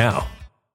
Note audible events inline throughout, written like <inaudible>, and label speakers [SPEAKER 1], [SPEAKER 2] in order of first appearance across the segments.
[SPEAKER 1] now.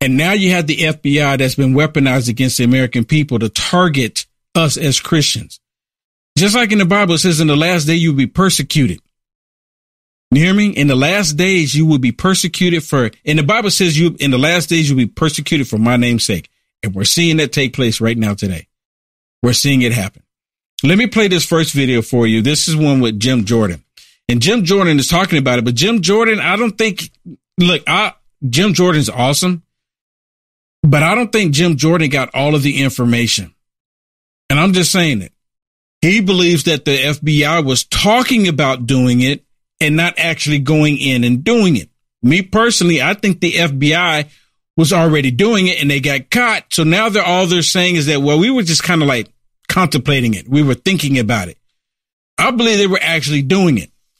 [SPEAKER 2] And now you have the FBI that's been weaponized against the American people to target us as Christians. Just like in the Bible, it says in the last day you will be persecuted. You hear me? In the last days you will be persecuted for, and the Bible says you, in the last days you'll be persecuted for my name's sake. And we're seeing that take place right now today. We're seeing it happen. Let me play this first video for you. This is one with Jim Jordan. And Jim Jordan is talking about it, but Jim Jordan, I don't think, look, I, Jim Jordan's awesome. But I don't think Jim Jordan got all of the information. And I'm just saying it. He believes that the FBI was talking about doing it and not actually going in and doing it. Me personally, I think the FBI was already doing it and they got caught. So now they're all they're saying is that, well, we were just kind of like contemplating it. We were thinking about it. I believe they were actually doing it.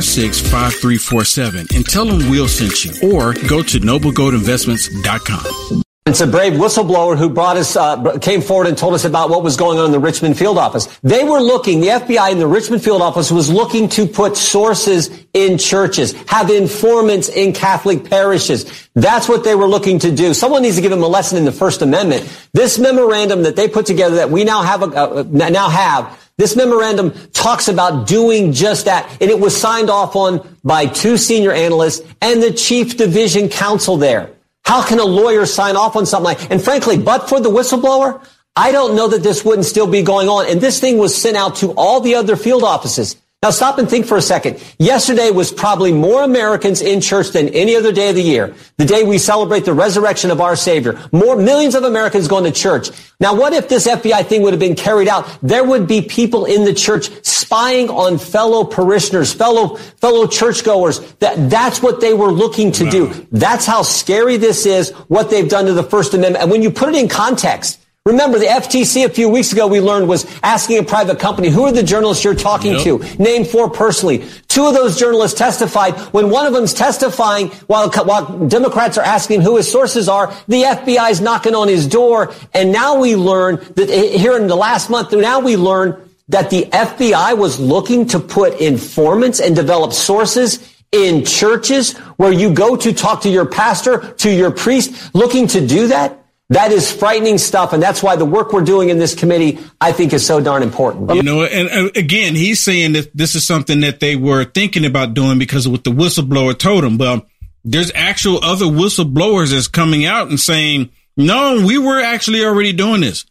[SPEAKER 2] 646 5347 and tell them Will send you or go to noblegoldinvestments.com.
[SPEAKER 3] It's a brave whistleblower who brought us, uh, came forward and told us about what was going on in the Richmond field office. They were looking, the FBI in the Richmond field office was looking to put sources in churches, have informants in Catholic parishes. That's what they were looking to do. Someone needs to give them a lesson in the First Amendment. This memorandum that they put together that we now have, uh, now have, this memorandum talks about doing just that, and it was signed off on by two senior analysts and the chief division counsel there. How can a lawyer sign off on something like, and frankly, but for the whistleblower, I don't know that this wouldn't still be going on. And this thing was sent out to all the other field offices. Now stop and think for a second. Yesterday was probably more Americans in church than any other day of the year. The day we celebrate the resurrection of our Savior. More millions of Americans going to church. Now what if this FBI thing would have been carried out? There would be people in the church spying on fellow parishioners, fellow, fellow churchgoers. That, that's what they were looking to wow. do. That's how scary this is, what they've done to the First Amendment. And when you put it in context, Remember, the FTC a few weeks ago we learned was asking a private company, who are the journalists you're talking yep. to? Name four personally. Two of those journalists testified. When one of them's testifying while, while Democrats are asking who his sources are, the FBI's knocking on his door. And now we learn that eh, here in the last month, now we learn that the FBI was looking to put informants and develop sources in churches where you go to talk to your pastor, to your priest, looking to do that. That is frightening stuff, and that's why the work we're doing in this committee, I think, is so darn important.
[SPEAKER 2] You know, and, again, he's saying that this is something that they were thinking about doing because of what the whistleblower told them. But there's actual other whistleblowers that's coming out and saying, no, we were actually already doing this.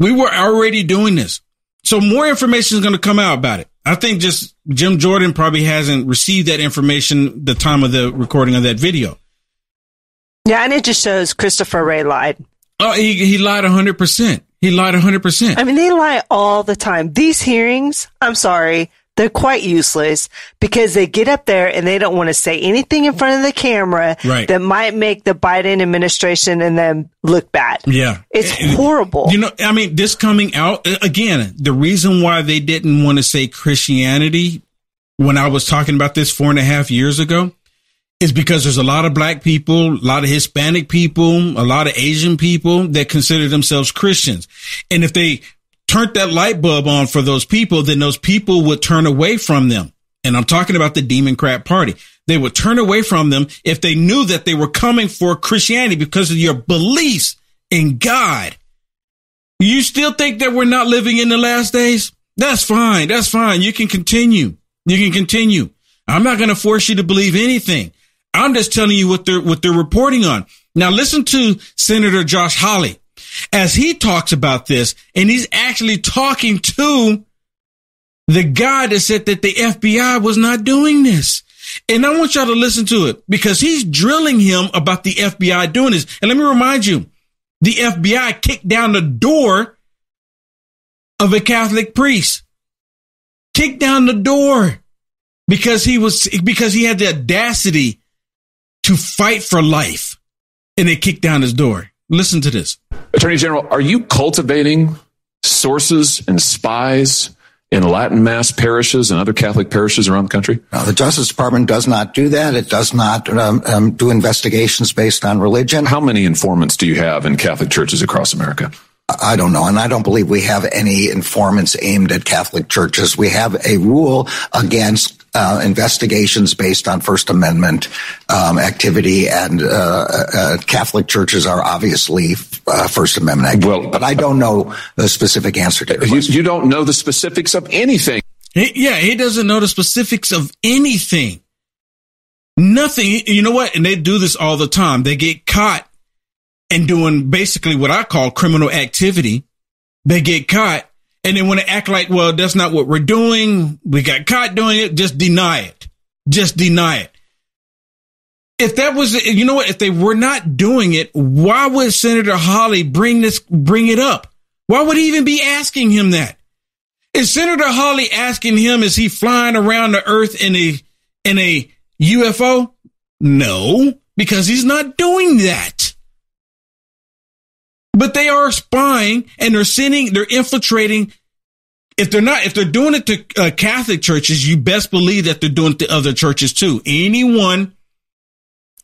[SPEAKER 2] We were already doing this. So more information is going to come out about it. I think just Jim Jordan probably hasn't received that information the time of the recording of that video.
[SPEAKER 4] Yeah, and it just shows Christopher Wray lied.
[SPEAKER 2] Oh, he, he lied 100%. He lied 100%.
[SPEAKER 4] I mean, they lie all the time. These hearings, I'm sorry, they're quite useless because they get up there and they don't want to say anything in front of the camera
[SPEAKER 2] right.
[SPEAKER 4] that might make the Biden administration and them look bad.
[SPEAKER 2] Yeah.
[SPEAKER 4] It's horrible.
[SPEAKER 2] You know, I mean, this coming out again, the reason why they didn't want to say Christianity when I was talking about this four and a half years ago is because there's a lot of black people, a lot of Hispanic people, a lot of Asian people that consider themselves Christians. And if they turned that light bulb on for those people, then those people would turn away from them. And I'm talking about the Democrat party. They would turn away from them if they knew that they were coming for Christianity because of your beliefs in God. You still think that we're not living in the last days? That's fine. That's fine. You can continue. You can continue. I'm not going to force you to believe anything. I'm just telling you what they're, what they're reporting on. Now listen to Senator Josh Hawley as he talks about this and he's actually talking to the guy that said that the FBI was not doing this. And I want y'all to listen to it because he's drilling him about the FBI doing this. And let me remind you, the FBI kicked down the door of a Catholic priest. Kicked down the door because he was, because he had the audacity to fight for life. And they kicked down his door. Listen to this.
[SPEAKER 5] Attorney General, are you cultivating sources and spies in Latin Mass parishes and other Catholic parishes around the country?
[SPEAKER 6] No, the Justice Department does not do that. It does not um, um, do investigations based on religion.
[SPEAKER 5] How many informants do you have in Catholic churches across America?
[SPEAKER 6] I don't know. And I don't believe we have any informants aimed at Catholic churches. We have a rule against uh, investigations based on First Amendment um, activity, and uh, uh, Catholic churches are obviously uh, First Amendment activity. Well, but I don't know the specific answer to
[SPEAKER 5] you, you don't know the specifics of anything.
[SPEAKER 2] He, yeah, he doesn't know the specifics of anything. Nothing. You know what? And they do this all the time. They get caught and doing basically what I call criminal activity. They get caught and then want to act like, well, that's not what we're doing. We got caught doing it. Just deny it. just deny it. If that was, you know what? If they were not doing it, why would Senator Hawley bring this, bring it up? Why would he even be asking him that? Is Senator Hawley asking him, is he flying around the earth in a, in a UFO? No, because he's not doing that. But they are spying and they're sending, they're infiltrating. If they're not, if they're doing it to uh, Catholic churches, you best believe that they're doing it to other churches too. Anyone,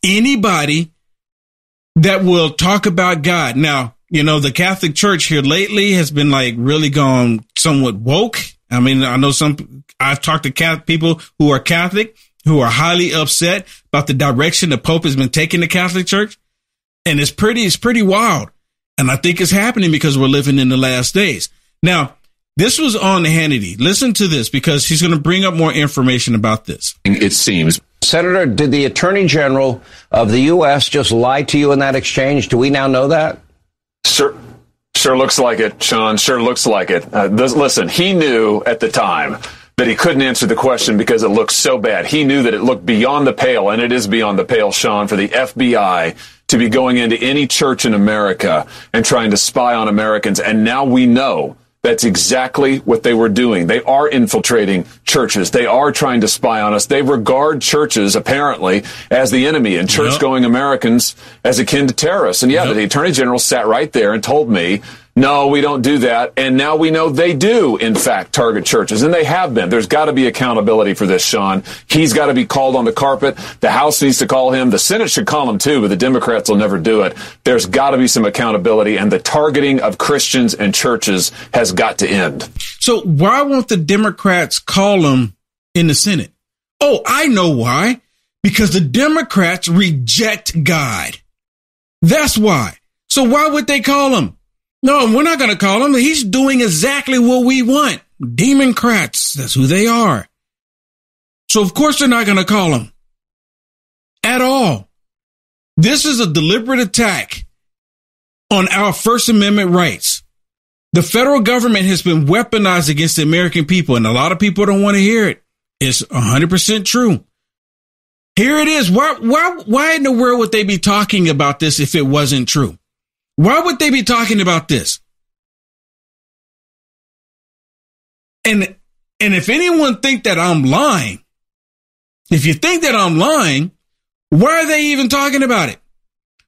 [SPEAKER 2] anybody that will talk about God. Now, you know, the Catholic Church here lately has been like really gone somewhat woke. I mean, I know some, I've talked to Catholic people who are Catholic who are highly upset about the direction the Pope has been taking the Catholic Church. And it's pretty, it's pretty wild. And I think it's happening because we're living in the last days. Now, this was on Hannity. Listen to this because he's going to bring up more information about this.
[SPEAKER 5] It seems.
[SPEAKER 7] Senator, did the Attorney General of the U.S. just lie to you in that exchange? Do we now know that?
[SPEAKER 5] Sure. Sure looks like it, Sean. Sure looks like it. Uh, this, listen, he knew at the time that he couldn't answer the question because it looked so bad. He knew that it looked beyond the pale, and it is beyond the pale, Sean, for the FBI to be going into any church in America and trying to spy on Americans. And now we know that's exactly what they were doing. They are infiltrating churches. They are trying to spy on us. They regard churches, apparently, as the enemy and church going. Americans as akin to terrorists. And yeah, yep. the attorney general sat right there and told me no, we don't do that. And now we know they do, in fact, target churches. And they have been. There's got to be accountability for this, Sean. He's got to be called on the carpet. The House needs to call him. The Senate should call him too, but the Democrats will never do it. There's got to be some accountability. And the targeting of Christians and churches has got to end.
[SPEAKER 2] So why won't the Democrats call him in the Senate? Oh, I know why. Because the Democrats reject God. That's why. So why would they call him? No, we're not going to call him. He's doing exactly what we want. Democrats. That's who they are. So of course they're not going to call him at all. This is a deliberate attack on our First Amendment rights. The federal government has been weaponized against the American people, and a lot of people don't want to hear it. It's 100% true. Here it is. Why, why, why in the world would they be talking about this if it wasn't true? Why would they be talking about this? And and if anyone think that I'm lying, if you think that I'm lying, why are they even talking about it?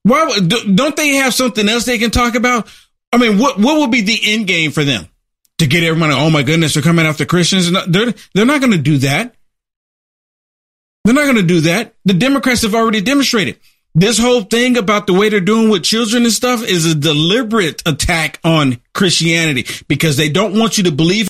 [SPEAKER 2] Why don't they have something else they can talk about? I mean, what what would be the end game for them to get everyone? Oh my goodness, they're coming after Christians. They're they're not going to do that. They're not going to do that. The Democrats have already demonstrated. This whole thing about the way they're doing with children and stuff is a deliberate attack on Christianity because they don't want you to believe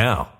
[SPEAKER 1] now.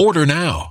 [SPEAKER 8] Order now.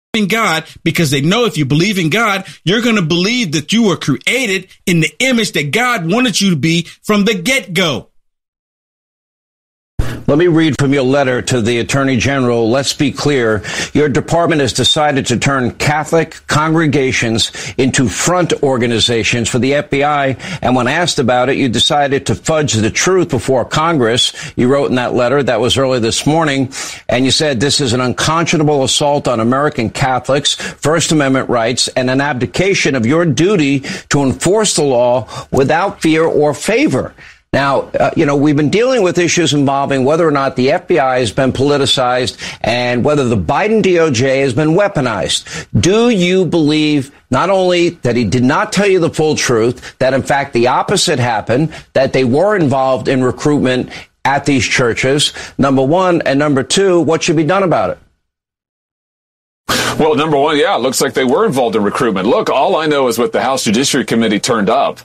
[SPEAKER 2] In God, because they know if you believe in God, you're going to believe that you were created in the image that God wanted you to be from the get go.
[SPEAKER 7] Let me read from your letter to the Attorney General. Let's be clear. Your department has decided to turn Catholic congregations into front organizations for the FBI. And when asked about it, you decided to fudge the truth before Congress. You wrote in that letter that was early this morning. And you said this is an unconscionable assault on American Catholics, First Amendment rights, and an abdication of your duty to enforce the law without fear or favor. Now, uh, you know, we've been dealing with issues involving whether or not the FBI has been politicized and whether the Biden DOJ has been weaponized. Do you believe not only that he did not tell you the full truth, that in fact the opposite happened, that they were involved in recruitment at these churches, number one, and number two, what should be done about it?
[SPEAKER 5] Well, number one, yeah, it looks like they were involved in recruitment. Look, all I know is what the House Judiciary Committee turned up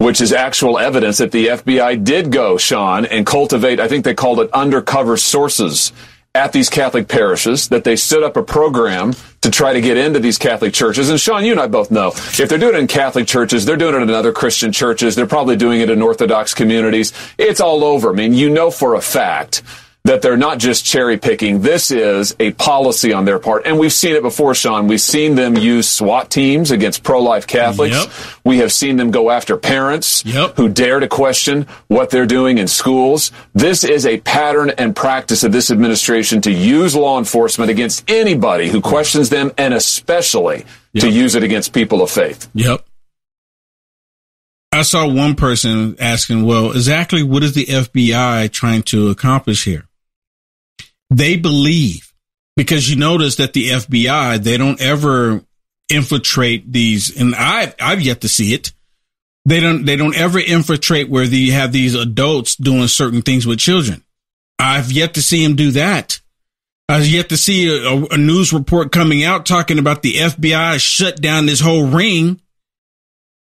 [SPEAKER 5] which is actual evidence that the FBI did go, Sean, and cultivate, I think they called it undercover sources at these Catholic parishes, that they stood up a program to try to get into these Catholic churches. And Sean, you and I both know if they're doing it in Catholic churches, they're doing it in other Christian churches, they're probably doing it in Orthodox communities. It's all over. I mean, you know for a fact that they're not just cherry picking. This is a policy on their part. And we've seen it before, Sean. We've seen them use SWAT teams against pro-life Catholics. Yep. We have seen them go after parents yep. who dare to question what they're doing in schools. This is a pattern and practice of this administration to use law enforcement against anybody who questions them and especially yep. to use it against people of faith.
[SPEAKER 2] Yep. I saw one person asking, well, exactly what is the FBI trying to accomplish here? They believe because you notice that the FBI, they don't ever infiltrate these. And I've, I've yet to see it. They don't, they don't ever infiltrate where you have these adults doing certain things with children. I've yet to see him do that. I've yet to see a, a, news report coming out talking about the FBI shut down this whole ring.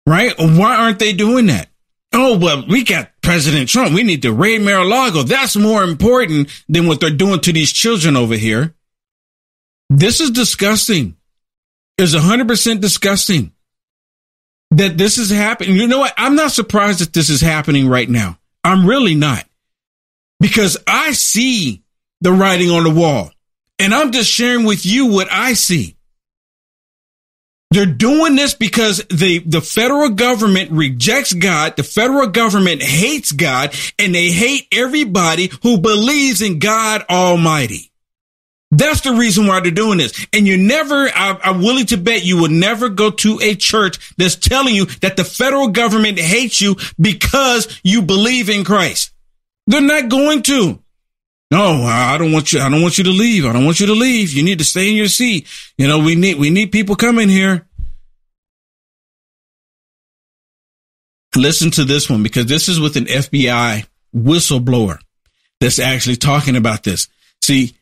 [SPEAKER 2] Right? Why aren't they doing that? Oh, well, we got President Trump. We need to raid Mar-a-Lago. That's more important than what they're doing to these children over here. This is disgusting. It's 100% disgusting that this is happening. You know what? I'm not surprised that this is happening right now. I'm really not because I see the writing on the wall and I'm just sharing with you what I see. They're doing this because the, the federal government rejects God. The federal government hates God and they hate everybody who believes in God Almighty. That's the reason why they're doing this. And you never, I, I'm willing to bet you will never go to a church that's telling you that the federal government hates you because you believe in Christ. They're not going to. No, I don't want you. I don't want you to leave. I don't want you to leave. You need to stay in your seat. You know, we need, we need people coming here. Listen to this one because this is with an FBI whistleblower that's actually talking about this. See,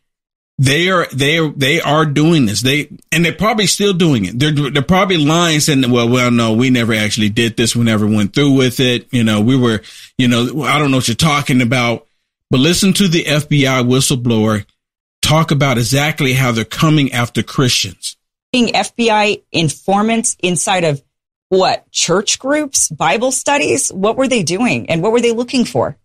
[SPEAKER 2] they are they are they are doing this. They and they're probably still doing it. They're they're probably lying, saying, "Well, well, no, we never actually did this. We never went through with it. You know, we were, you know, I don't know what you're talking about." But listen to the FBI whistleblower talk about exactly how they're coming after Christians.
[SPEAKER 9] Being FBI informants inside of what church groups, Bible studies. What were they doing, and what were they looking for?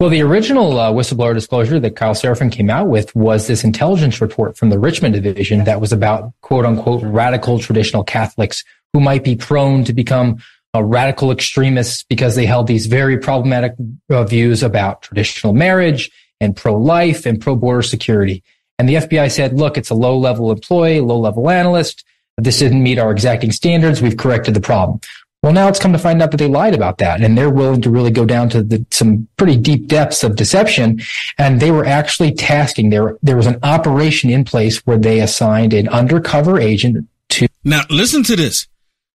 [SPEAKER 10] Well, the original uh, whistleblower disclosure that Kyle Seraphin came out with was this intelligence report from the Richmond division that was about quote unquote radical traditional Catholics who might be prone to become uh, radical extremists because they held these very problematic uh, views about traditional marriage and pro-life and pro-border security. And the FBI said, look, it's a low level employee, low level analyst. This didn't meet our exacting standards. We've corrected the problem. Well, now it's come to find out that they lied about that and they're willing to really go down to the, some pretty deep depths of deception. And they were actually tasking there. There was an operation in place where they assigned an undercover agent to.
[SPEAKER 2] Now, listen to this.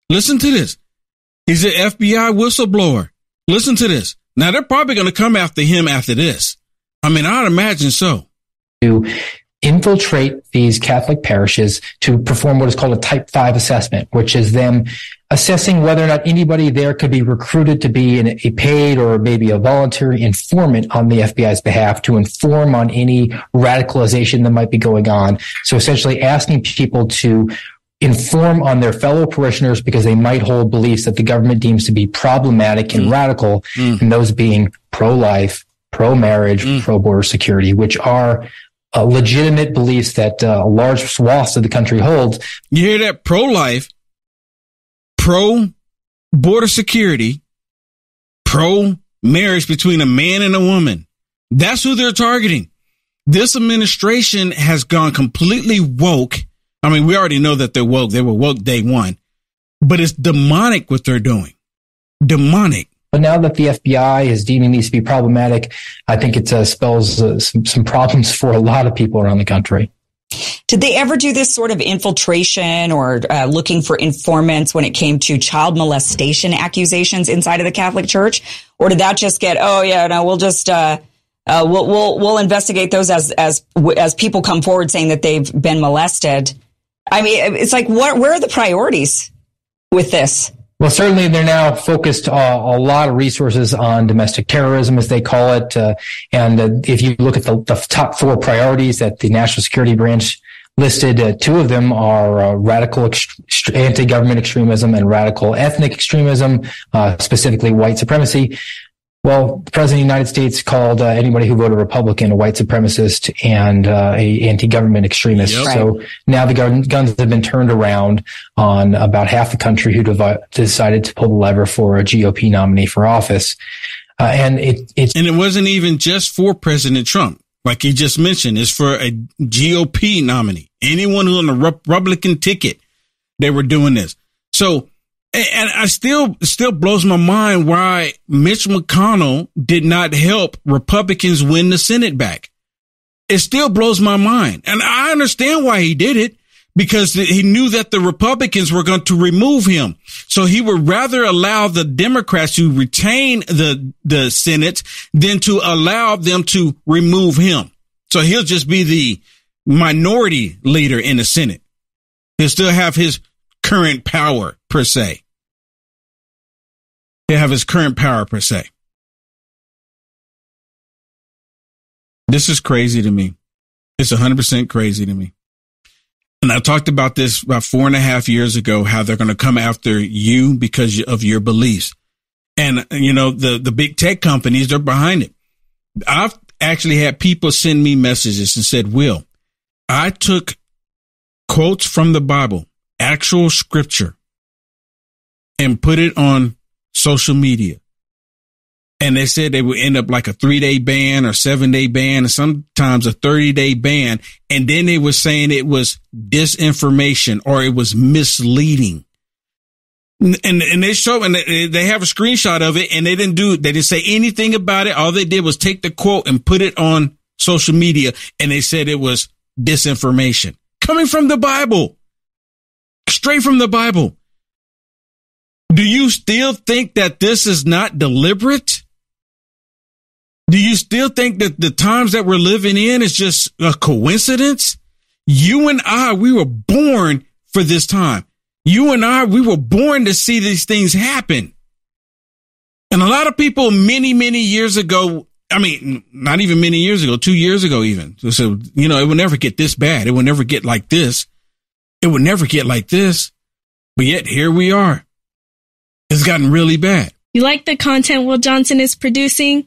[SPEAKER 2] Listen to this. He's an FBI whistleblower. Listen to this. Now they're probably going to come after him after this. I mean, I'd imagine so.
[SPEAKER 10] To infiltrate these Catholic parishes to perform what is called a type five assessment, which is them assessing whether or not anybody there could be recruited to be an, a paid or maybe a voluntary informant on the FBI's behalf to inform on any radicalization that might be going on. So essentially asking people to inform on their fellow parishioners because they might hold beliefs that the government deems to be problematic and mm. radical, mm. and those being pro-life, pro-marriage, mm. pro-border security, which are uh, legitimate beliefs that uh, large swaths of the country hold.
[SPEAKER 2] You hear that? Pro life, pro border security, pro marriage between a man and a woman. That's who they're targeting. This administration has gone completely woke. I mean, we already know that they're woke. They were woke day one, but it's demonic what they're doing. Demonic.
[SPEAKER 10] But now that the FBI is deeming these to be problematic, I think it uh, spells uh, some, some problems <laughs> for a lot of people around the country.
[SPEAKER 9] Did they ever do this sort of infiltration or uh, looking for informants when it came to child molestation accusations inside of the Catholic Church, or did that just get? Oh yeah, no, we'll just uh, uh, we'll we'll we'll investigate those as as as people come forward saying that they've been molested. I mean, it's like what? Where are the priorities with this?
[SPEAKER 10] Well, certainly they're now focused uh, a lot of resources on domestic terrorism, as they call it. Uh, and uh, if you look at the, the, top four priorities that the National Security Branch listed, uh, two of them are uh, radical ext- anti-government extremism and radical ethnic extremism, uh, specifically white supremacy. Well, the president of the United States called uh, anybody who voted Republican a white supremacist and uh, a anti-government extremist. Yep. So now the gun, guns have been turned around on about half the country who devi- decided to pull the lever for a GOP nominee for office. Uh, and it, it's
[SPEAKER 2] and it wasn't even just for President Trump, like he just mentioned. It's for a GOP nominee. Anyone who's on the Republican ticket, they were doing this. So and I still still blows my mind why Mitch McConnell did not help Republicans win the Senate back. It still blows my mind. And I understand why he did it because he knew that the Republicans were going to remove him. So he would rather allow the Democrats to retain the the Senate than to allow them to remove him. So he'll just be the minority leader in the Senate. He'll still have his current power per se to have his current power per se. This is crazy to me. It's 100% crazy to me. And I talked about this about four and a half years ago, how they're going to come after you because of your beliefs. And, you know, the, the big tech companies, they're behind it. I've actually had people send me messages and said, Will, I took quotes from the Bible, actual scripture, and put it on social media. And they said they would end up like a three day ban or seven day ban, and sometimes a 30 day ban. And then they were saying it was disinformation or it was misleading. And, and they show, and they have a screenshot of it and they didn't do, they didn't say anything about it. All they did was take the quote and put it on social media and they said it was disinformation coming from the Bible, straight from the Bible. Do you still think that this is not deliberate? Do you still think that the times that we're living in is just a coincidence? You and I, we were born for this time. You and I, we were born to see these things happen. And a lot of people many, many years ago, I mean, not even many years ago, two years ago, even. So, you know, it will never get this bad. It will never get like this. It will never get like this. But yet here we are. It's gotten really bad.
[SPEAKER 11] You like the content Will Johnson is producing?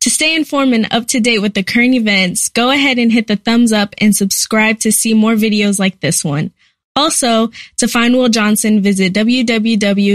[SPEAKER 11] To stay informed and up to date with the current events, go ahead and hit the thumbs up and subscribe to see more videos like this one. Also, to find Will Johnson, visit www.uaf.media.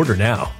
[SPEAKER 1] Order now.